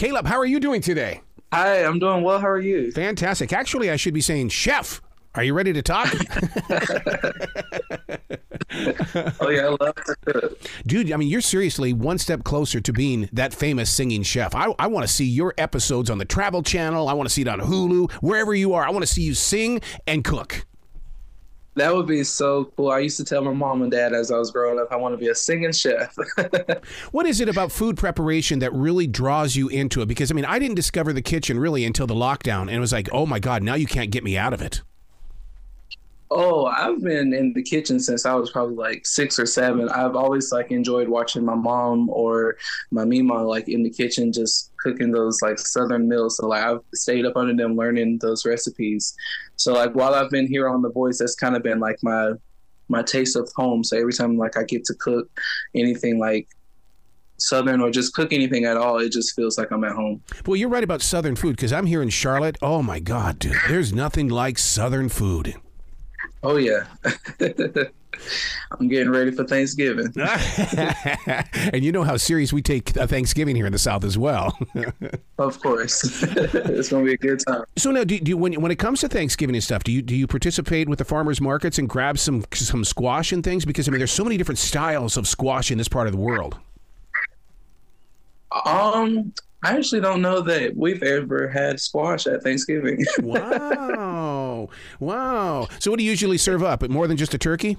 Caleb, how are you doing today? Hi, I'm doing well. How are you? Fantastic. Actually, I should be saying, Chef, are you ready to talk? oh yeah, I love to Dude, I mean, you're seriously one step closer to being that famous singing chef. I, I want to see your episodes on the Travel Channel. I want to see it on Hulu, wherever you are. I want to see you sing and cook. That would be so cool. I used to tell my mom and dad as I was growing up, I want to be a singing chef. what is it about food preparation that really draws you into it? Because, I mean, I didn't discover the kitchen really until the lockdown, and it was like, oh my God, now you can't get me out of it. Oh, I've been in the kitchen since I was probably like six or seven. I've always like enjoyed watching my mom or my mima like in the kitchen just cooking those like southern meals. So like I've stayed up under them learning those recipes. So like while I've been here on The Voice, that's kind of been like my my taste of home. So every time like I get to cook anything like southern or just cook anything at all, it just feels like I'm at home. Well, you're right about southern food because I'm here in Charlotte. Oh my God, dude, there's nothing like southern food. Oh yeah. I'm getting ready for Thanksgiving. and you know how serious we take Thanksgiving here in the South as well. of course, it's going to be a good time. So now, do, do you, when when it comes to Thanksgiving and stuff, do you do you participate with the farmers markets and grab some some squash and things? Because I mean, there's so many different styles of squash in this part of the world. Um, I actually don't know that we've ever had squash at Thanksgiving. wow. Wow. So what do you usually serve up? More than just a turkey?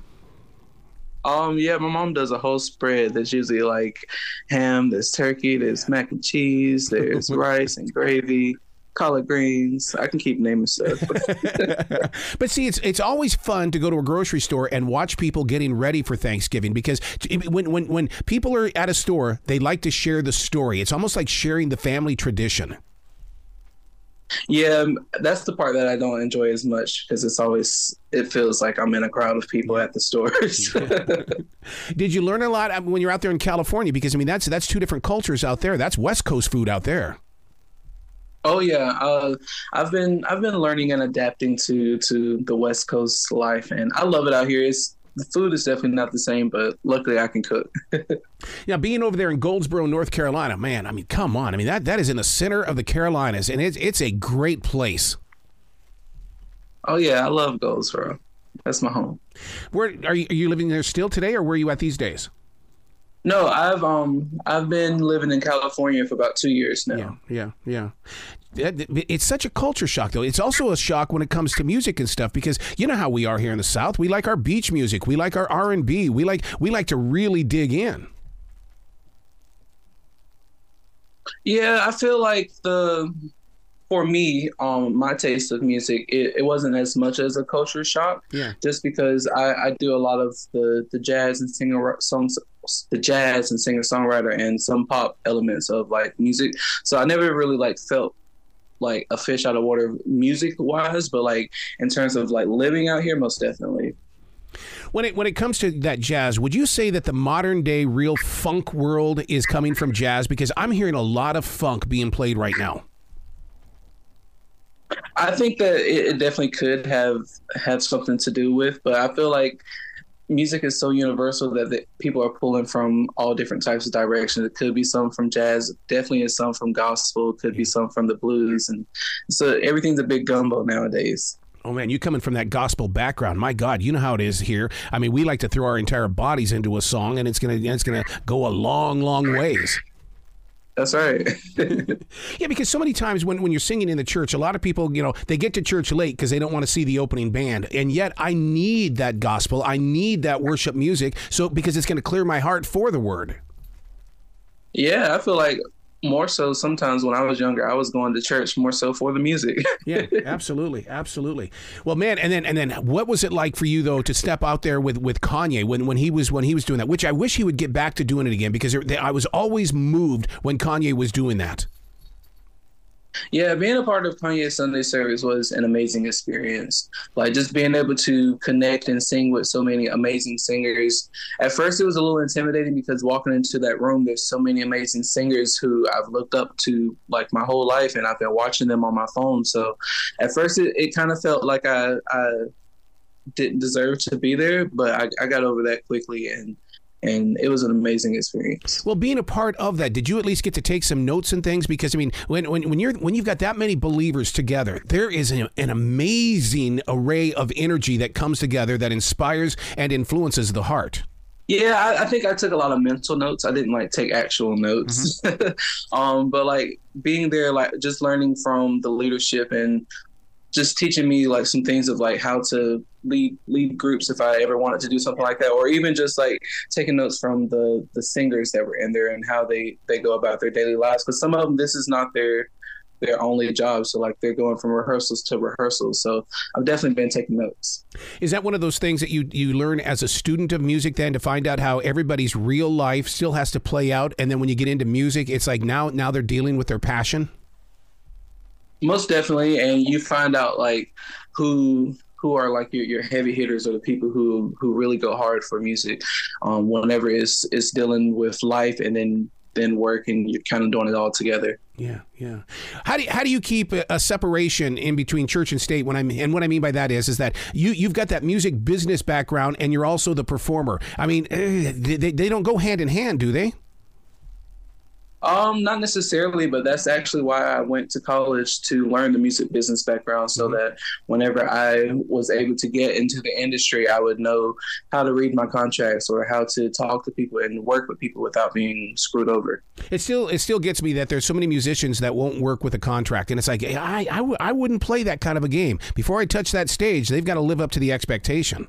Um, yeah, my mom does a whole spread that's usually like ham, there's turkey, there's mac and cheese, there's rice and gravy collard greens. I can keep naming stuff. but see, it's it's always fun to go to a grocery store and watch people getting ready for Thanksgiving because when when when people are at a store, they like to share the story. It's almost like sharing the family tradition. Yeah, that's the part that I don't enjoy as much because it's always it feels like I'm in a crowd of people at the stores. Did you learn a lot uh, when you're out there in California? Because I mean, that's that's two different cultures out there. That's West Coast food out there. Oh yeah, uh, I've been I've been learning and adapting to to the West Coast life, and I love it out here. It's the food is definitely not the same, but luckily I can cook. yeah, being over there in Goldsboro, North Carolina, man, I mean, come on, I mean that that is in the center of the Carolinas, and it's it's a great place. Oh yeah, I love Goldsboro. That's my home. Where are you? Are you living there still today, or where are you at these days? No, I've um I've been living in California for about two years now. Yeah, yeah, yeah. It's such a culture shock, though. It's also a shock when it comes to music and stuff because you know how we are here in the South. We like our beach music. We like our R and B. We like we like to really dig in. Yeah, I feel like the for me, um, my taste of music, it, it wasn't as much as a culture shock. Yeah. Just because I, I do a lot of the, the jazz and singer songs, the jazz and singer songwriter and some pop elements of like music. So I never really like felt like a fish out of water music wise, but like in terms of like living out here, most definitely. When it when it comes to that jazz, would you say that the modern day real funk world is coming from jazz? Because I'm hearing a lot of funk being played right now. I think that it, definitely could have had something to do with, but I feel like music is so universal that the, people are pulling from all different types of directions. It could be some from jazz, definitely is some from gospel, could be some from the blues, and so everything's a big gumbo nowadays. Oh man, you coming from that gospel background? My God, you know how it is here. I mean, we like to throw our entire bodies into a song, and it's gonna it's gonna go a long, long ways. That's right. yeah, because so many times when, when you're singing in the church, a lot of people, you know, they get to church late because they don't want to see the opening band. And yet I need that gospel. I need that worship music. So because it's going to clear my heart for the word. Yeah, I feel like more so sometimes when I was younger, I was going to church more so for the music. yeah, absolutely, absolutely. Well, man, and then and then what was it like for you though to step out there with with Kanye when when he was when he was doing that? Which I wish he would get back to doing it again because I was always moved when Kanye was doing that. Yeah, being a part of Kanye's Sunday service was an amazing experience. Like just being able to connect and sing with so many amazing singers. At first, it was a little intimidating because walking into that room, there's so many amazing singers who I've looked up to like my whole life, and I've been watching them on my phone. So at first, it, it kind of felt like I, I didn't deserve to be there, but I, I got over that quickly and and it was an amazing experience. Well, being a part of that, did you at least get to take some notes and things? Because I mean, when when, when you're when you've got that many believers together, there is an, an amazing array of energy that comes together that inspires and influences the heart. Yeah, I, I, think I took a lot of mental notes. I didn't like take actual notes. Mm-hmm. um, but like being there, like just learning from the leadership and just teaching me like some things of like how to lead lead groups if I ever wanted to do something like that, or even just like taking notes from the the singers that were in there and how they they go about their daily lives. Because some of them, this is not their their only job. So like they're going from rehearsals to rehearsals. So I've definitely been taking notes. Is that one of those things that you you learn as a student of music then to find out how everybody's real life still has to play out, and then when you get into music, it's like now now they're dealing with their passion. Most definitely, and you find out like who who are like your, your heavy hitters or the people who who really go hard for music um, whenever it's it's dealing with life and then then work and you're kind of doing it all together. Yeah, yeah. How do you, how do you keep a, a, separation in between church and state? When I'm and what I mean by that is is that you you've got that music business background and you're also the performer. I mean, eh, they, they don't go hand in hand, do they? Um, not necessarily, but that's actually why I went to college to learn the music business background so mm-hmm. that whenever I was able to get into the industry, I would know how to read my contracts or how to talk to people and work with people without being screwed over. It still it still gets me that there's so many musicians that won't work with a contract, and it's like I I, w- I wouldn't play that kind of a game. Before I touch that stage, they've got to live up to the expectation.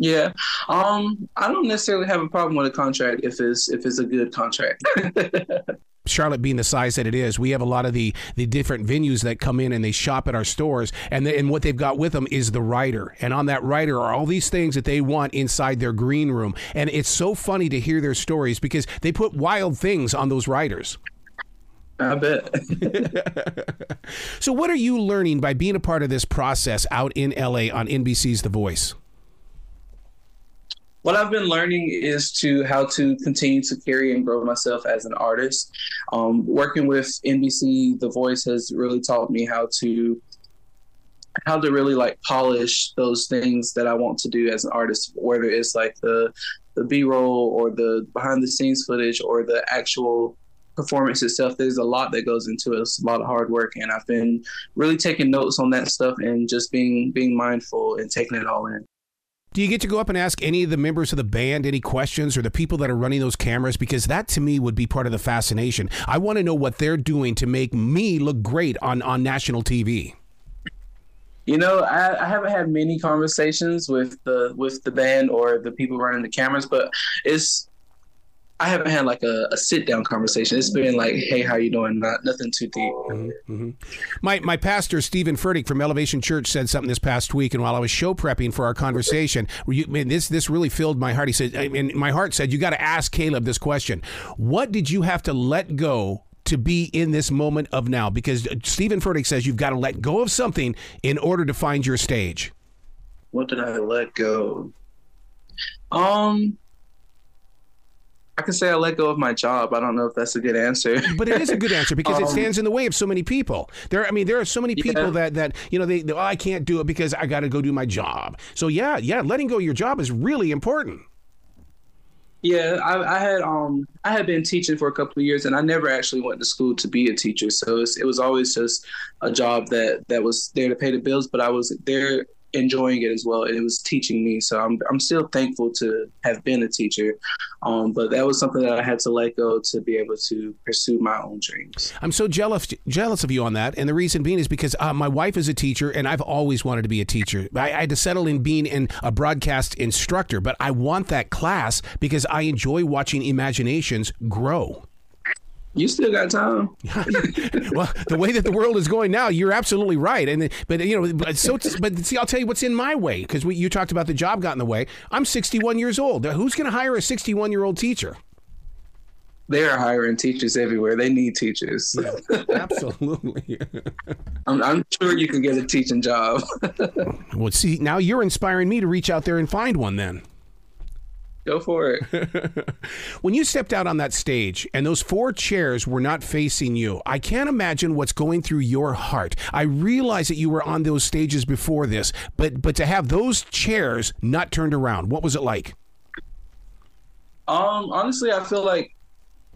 Yeah, um, I don't necessarily have a problem with a contract if it's if it's a good contract. Charlotte being the size that it is, we have a lot of the the different venues that come in and they shop at our stores, and the, and what they've got with them is the writer, and on that writer are all these things that they want inside their green room, and it's so funny to hear their stories because they put wild things on those writers. I bet. so, what are you learning by being a part of this process out in LA on NBC's The Voice? What I've been learning is to how to continue to carry and grow myself as an artist. Um, working with NBC, The Voice has really taught me how to how to really like polish those things that I want to do as an artist, whether it's like the the B roll or the behind the scenes footage or the actual performance itself. There's a lot that goes into it. It's a lot of hard work, and I've been really taking notes on that stuff and just being being mindful and taking it all in. Do you get to go up and ask any of the members of the band any questions or the people that are running those cameras? Because that to me would be part of the fascination. I want to know what they're doing to make me look great on, on national TV. You know, I, I haven't had many conversations with the with the band or the people running the cameras, but it's I haven't had like a, a, sit down conversation. It's been like, hey, how you doing? Not nothing too deep. Mm-hmm, mm-hmm. My my pastor Stephen Furtick from Elevation Church said something this past week, and while I was show prepping for our conversation, you, man, this this really filled my heart. He said, and my heart said, you got to ask Caleb this question: What did you have to let go to be in this moment of now? Because Stephen Furtick says you've got to let go of something in order to find your stage. What did I let go? Um I can say I let go of my job. I don't know if that's a good answer. but it is a good answer because um, it stands in the way of so many people. There, I mean, there are so many people yeah. that that you know they, they oh, I can't do it because I got to go do my job. So yeah, yeah, letting go of your job is really important. Yeah, I, I, had um I had been teaching for a couple of years, and I never actually went to school to be a teacher. So it was, it was always just a job that that was there to pay the bills. But I was there enjoying it as well. And it was teaching me. So I'm, I'm still thankful to have been a teacher. Um, but that was something that I had to let go to be able to pursue my own dreams. I'm so jealous jealous of you on that. And the reason being is because uh, my wife is a teacher and I've always wanted to be a teacher. I, I had to settle in being in a broadcast instructor, but I want that class because I enjoy watching imaginations grow. You still got time. well, the way that the world is going now, you're absolutely right. And but you know, but so but see, I'll tell you what's in my way because you talked about the job got in the way. I'm 61 years old. Who's going to hire a 61 year old teacher? They are hiring teachers everywhere. They need teachers. Yeah, absolutely. I'm, I'm, sure you can get a teaching job. well, see, now you're inspiring me to reach out there and find one. Then. Go for it. when you stepped out on that stage and those four chairs were not facing you, I can't imagine what's going through your heart. I realize that you were on those stages before this, but but to have those chairs not turned around, what was it like? Um, honestly, I feel like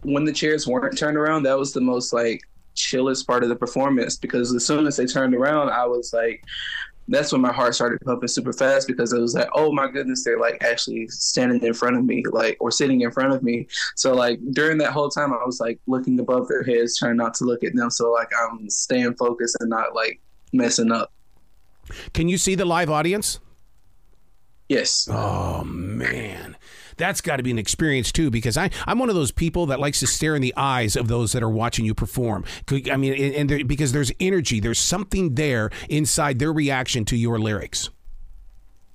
when the chairs weren't turned around, that was the most like chillest part of the performance because as soon as they turned around, I was like, that's when my heart started pumping super fast because it was like, oh my goodness, they're like actually standing in front of me, like or sitting in front of me. So like during that whole time, I was like looking above their heads, trying not to look at them. So like I'm staying focused and not like messing up. Can you see the live audience? Yes. Oh man that's got to be an experience too because I, I'm one of those people that likes to stare in the eyes of those that are watching you perform. I mean, and, and because there's energy, there's something there inside their reaction to your lyrics.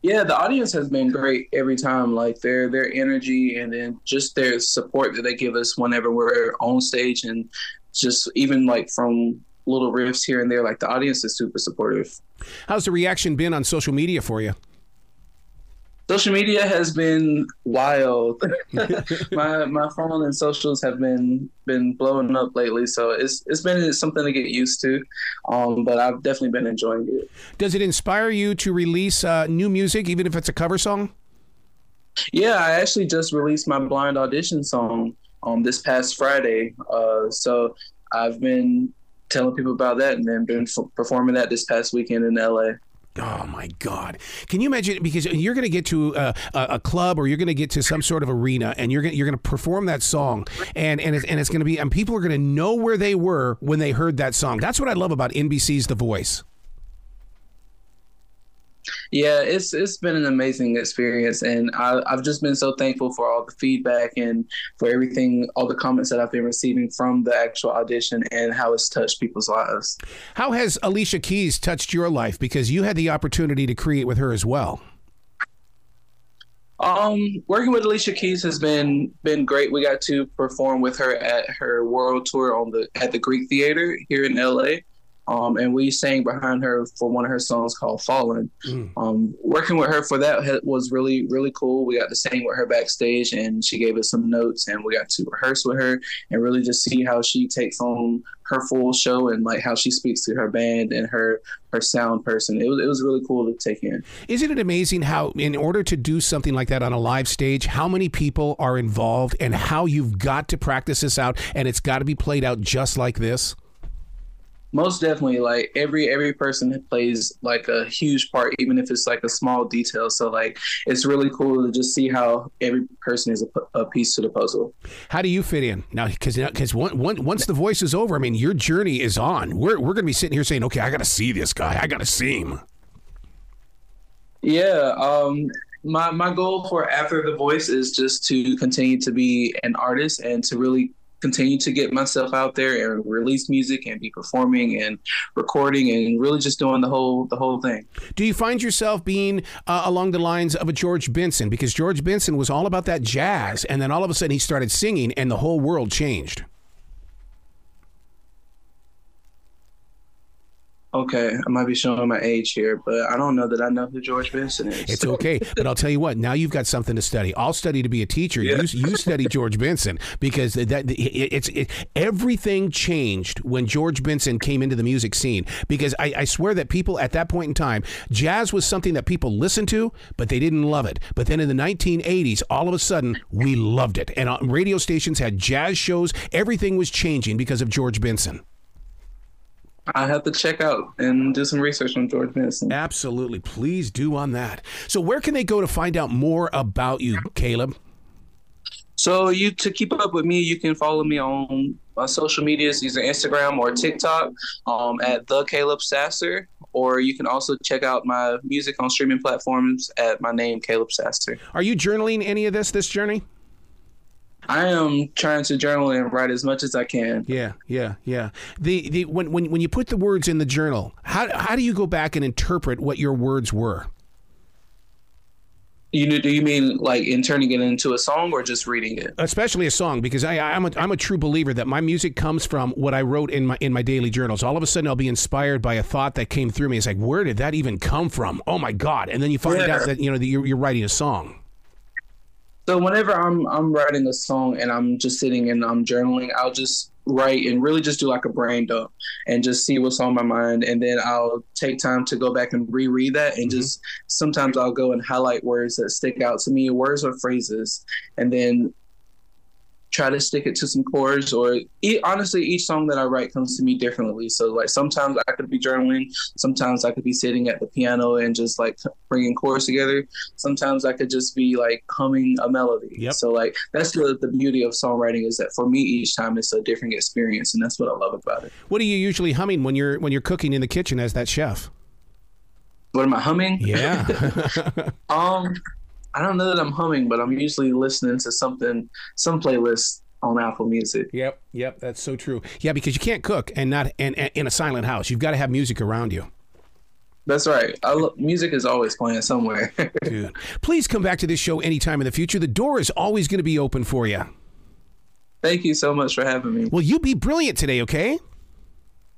Yeah, the audience has been great every time. Like their their energy and then just their support that they give us whenever we're on stage, and just even like from little riffs here and there. Like the audience is super supportive. How's the reaction been on social media for you? Social media has been wild. my my phone and socials have been been blowing up lately, so it's it's been something to get used to. Um, but I've definitely been enjoying it. Does it inspire you to release uh, new music, even if it's a cover song? Yeah, I actually just released my blind audition song um this past Friday. Uh, so I've been telling people about that and then been f- performing that this past weekend in LA. Oh my God! Can you imagine? Because you're going to get to uh, a, a, club or you're going to get to some sort of arena, and you're going you're going to perform that song, and and it's, and it's going to be, and people are going to know where they were when they heard that song. That's what I love about NBC's The Voice. Yeah, it's it's been an amazing experience, and I, have just been so thankful for all the feedback and for everything, all the comments that I've been receiving from the actual audition and how it's touched people's lives. How has Alicia Keys touched your life? Because you had the opportunity to create with her as well. Um, working with Alicia Keys has been been great. We got to perform with her at her world tour on the at the Greek Theater here in LA. Um, and we sang behind her for one of her songs called "Fallen." Mm. Um, working with her for that was really really cool. We got to sing with her backstage, and she gave us some notes, and we got to rehearse with her and really just see how she takes on her full show and like how she speaks to her band and her her sound person. It was it was really cool to take in. Isn't it amazing how in order to do something like that on a live stage, how many people are involved and how you've got to practice this out and it's got to be played out just like this? Most definitely like every every person plays like a huge part even if it's like a small detail. So like it's really cool to just see how every person is a, a piece to the puzzle. How do you fit in? Now because because one, one, once the voice is over i mean your journey is on. We're, we're gonna be sitting here saying okay i gotta see this guy. I gotta see him. Yeah um my my goal for after the voice is just to continue to be an artist and to really continue to get myself out there and release music and be performing and recording and really just doing the whole the whole thing. Do you find yourself being uh, along the lines of a George Benson because George Benson was all about that jazz and then all of a sudden he started singing and the whole world changed? Okay, I might be showing my age here, but I don't know that I know who George Benson is. It's okay, but I'll tell you what. Now you've got something to study. I'll study to be a teacher. Yeah. You, you study George Benson because that it, it's it, everything changed when George Benson came into the music scene. Because I, I swear that people at that point in time, jazz was something that people listened to, but they didn't love it. But then in the 1980s, all of a sudden, we loved it, and uh, radio stations had jazz shows. Everything was changing because of George Benson. I have to check out and do some research on George Benson. Absolutely. Please do on that. So, where can they go to find out more about you, Caleb? So, you to keep up with me, you can follow me on my social medias, either Instagram or TikTok, um, at the Caleb Sasser. Or you can also check out my music on streaming platforms at my name, Caleb Sasser. Are you journaling any of this this journey? I am trying to journal and write as much as I can. Yeah, yeah, yeah. The the when when when you put the words in the journal, how how do you go back and interpret what your words were? You do you mean like in turning it into a song or just reading it? Especially a song, because I, I'm a I'm a true believer that my music comes from what I wrote in my in my daily journals. All of a sudden, I'll be inspired by a thought that came through me. It's like, where did that even come from? Oh my god! And then you find yeah. out that you know that you're, you're writing a song. So whenever I'm I'm writing a song and I'm just sitting and I'm journaling, I'll just write and really just do like a brain dump and just see what's on my mind and then I'll take time to go back and reread that and mm-hmm. just sometimes I'll go and highlight words that stick out to me, words or phrases, and then try to stick it to some chords or e- honestly each song that i write comes to me differently so like sometimes i could be journaling sometimes i could be sitting at the piano and just like bringing chords together sometimes i could just be like humming a melody Yep. so like that's the, the beauty of songwriting is that for me each time it's a different experience and that's what i love about it What are you usually humming when you're when you're cooking in the kitchen as that chef? what am i humming Yeah. um i don't know that i'm humming but i'm usually listening to something some playlist on apple music yep. Yep. That's so true. Yeah, because you can't cook and not and, in a silent house. You've got to have music around you. that's right I lo- music is always playing somewhere Dude, please come back to this show anytime in the future. The door is always going to be open for you. thank you so much for having me Well, you be brilliant today, okay?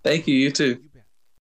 thank you you too